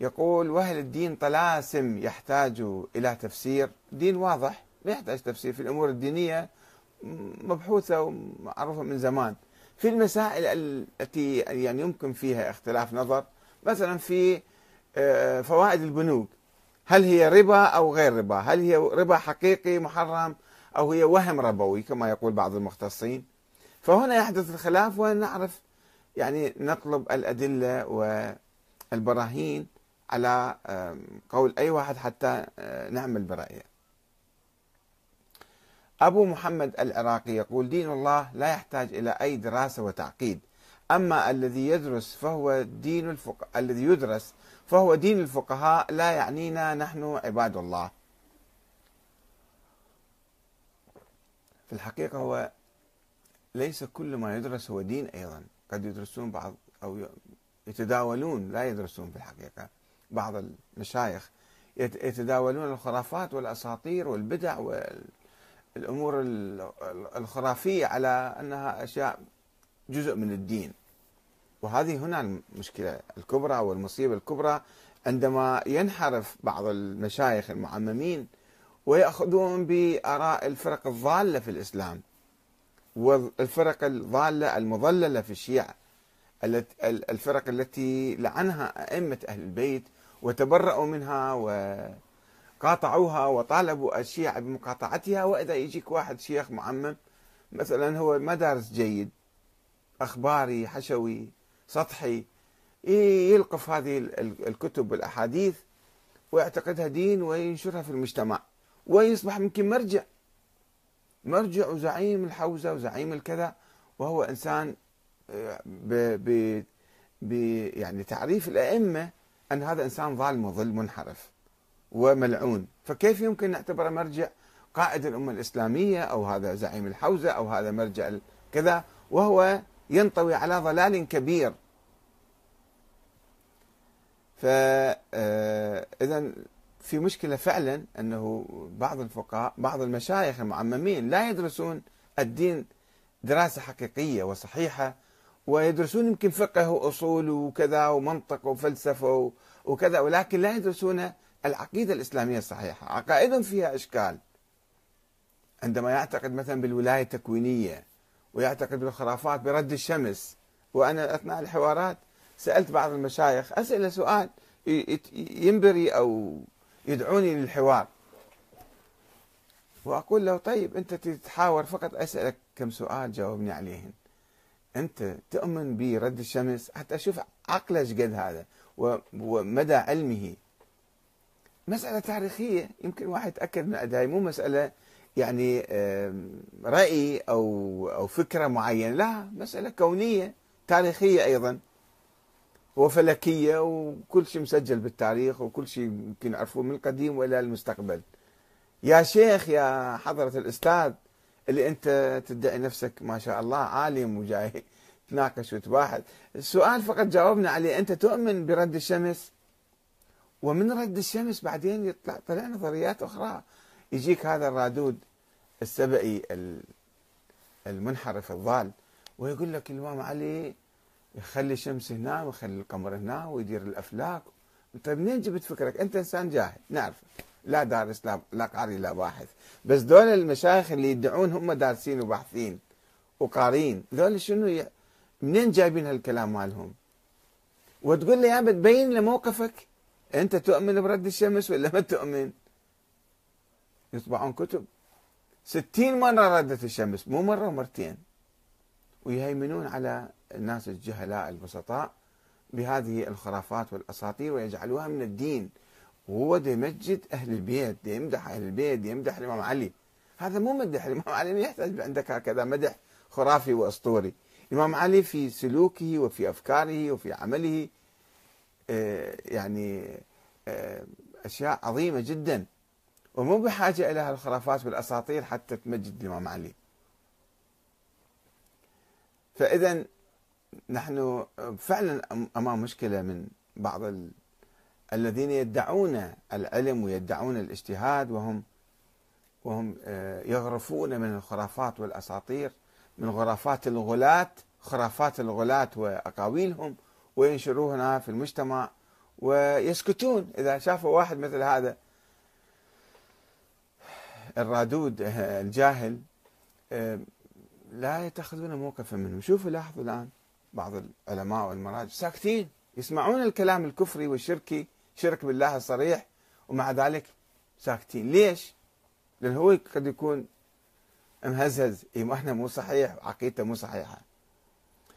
يقول وهل الدين طلاسم يحتاج إلى تفسير؟ دين واضح ما يحتاج تفسير. في الأمور الدينية مبحوثة ومعروفة من زمان. في المسائل التي يعني يمكن فيها اختلاف نظر مثلا في آه، فوائد البنوك. هل هي ربا أو غير ربا؟ هل هي ربا حقيقي محرم أو هي وهم ربوي كما يقول بعض المختصين؟ فهنا يحدث الخلاف ونعرف يعني نطلب الأدلة والبراهين على قول أي واحد حتى آه، نعمل برأيه. أبو محمد العراقي يقول دين الله لا يحتاج إلى أي دراسة وتعقيد أما الذي يدرس فهو دين الفقهاء الذي يدرس فهو دين الفقهاء لا يعنينا نحن عباد الله. في الحقيقة هو ليس كل ما يدرس هو دين أيضا. قد يدرسون بعض أو يتداولون لا يدرسون في الحقيقة. بعض المشايخ يتداولون الخرافات والأساطير والبدع والأمور الخرافية على أنها أشياء جزء من الدين. وهذه هنا المشكلة الكبرى والمصيبة الكبرى عندما ينحرف بعض المشايخ المعممين ويأخذون بآراء الفرق الضالة في الإسلام والفرق الضالة المضللة في الشيعة الفرق التي لعنها أئمة أهل البيت وتبرأوا منها وقاطعوها وطالبوا الشيعة بمقاطعتها. وإذا يجيك واحد شيخ معمم مثلا هو ما دارس جيد أخباري حشوي سطحي يلقف هذه الكتب والأحاديث ويعتقدها دين وينشرها في المجتمع ويصبح يمكن مرجع. مرجع وزعيم الحوزة وزعيم الكذا وهو إنسان آه، ب ب يعني تعريف الأئمة أن هذا إنسان ظالم وظل منحرف وملعون. فكيف يمكن نعتبره مرجع قائد الأمة الإسلامية أو هذا زعيم الحوزة أو هذا مرجع كذا وهو ينطوي على ضلال كبير. فإذا آه، في مشكلة فعلا أنه بعض الفقهاء بعض المشايخ المعممين لا يدرسون الدين دراسة حقيقية وصحيحة ويدرسون يمكن فقه وأصول وكذا ومنطق وفلسفة وكذا ولكن لا يدرسون العقيدة الإسلامية الصحيحة. عقائدهم فيها إشكال. عندما يعتقد مثلا بالولاية التكوينية ويعتقد بالخرافات برد الشمس وأنا أثناء الحوارات سألت بعض المشايخ أسئلة سؤال ينبري أو يدعوني للحوار. وأقول له طيب أنت تتحاور فقط أسألك كم سؤال جاوبني عليهن أنت تؤمن برد الشمس؟ حتى أشوف عقله قد هذا ومدى علمه. مسألة تاريخية يمكن واحد يتأكد من أدائي مو مسألة يعني رأي أو أو فكرة معينة لا مسألة كونية تاريخية أيضا. وفلكية وكل شيء مسجل بالتاريخ وكل شيء يمكن يعرفوه من القديم وإلى المستقبل. يا شيخ يا حضرة الأستاذ اللي أنت تدعي نفسك ما شاء الله عالم وجاي تناقش وتباحث. السؤال فقط جاوبنا عليه. أنت تؤمن برد الشمس؟ ومن رد الشمس بعدين يطلع طلع نظريات أخرى. يجيك هذا الرادود السبئي المنحرف الضال. ويقول لك الإمام علي يخلي الشمس هنا ويخلي القمر هنا ويدير الأفلاك. طيب منين جبت فكرك؟ أنت إنسان جاهل. نعرف لا دارس لا لا قاري لا باحث. بس دول المشايخ اللي يدعون هم دارسين وباحثين وقارين دول شنو ي... منين جايبين هالكلام مالهم؟ وتقول لي يا بتبين لي موقفك؟ أنت تؤمن برد الشمس ولا ما تؤمن؟ يطبعون كتب. ستين مرة ردت الشمس مو مرة ومرتين ويهيمنون على الناس الجهلاء البسطاء بهذه الخرافات والأساطير ويجعلوها من الدين. وهو دي يمجد أهل البيت دي يمدح أهل البيت دي يمدح الإمام علي. هذا مو مدح الإمام علي ما يحتاج عندك هكذا مدح خرافي وأسطوري. الإمام علي في سلوكه وفي أفكاره وفي عمله آه، يعني آه، أشياء عظيمة جدا. ومو بحاجة إلى الخرافات والاساطير حتى تمجد الإمام علي. فاذا نحن فعلا أمام مشكلة من بعض. الذين يدعون العلم ويدعون الاجتهاد وهم وهم آه، يغرفون من الخرافات والأساطير من غرفات الغلاة خرافات الغلاة وأقاويلهم وينشروها في المجتمع ويسكتون. إذا شافوا واحد مثل هذا الرادود الجاهل لا يتخذون موقفا منه. شوفوا لاحظوا الآن بعض العلماء والمراجع ساكتين يسمعون الكلام الكفري والشركي شرك بالله الصريح ومع ذلك ساكتين. ليش؟ لأن هو قد يكون مهزز إحنا مو صحيح عقيدته مو صحيحة.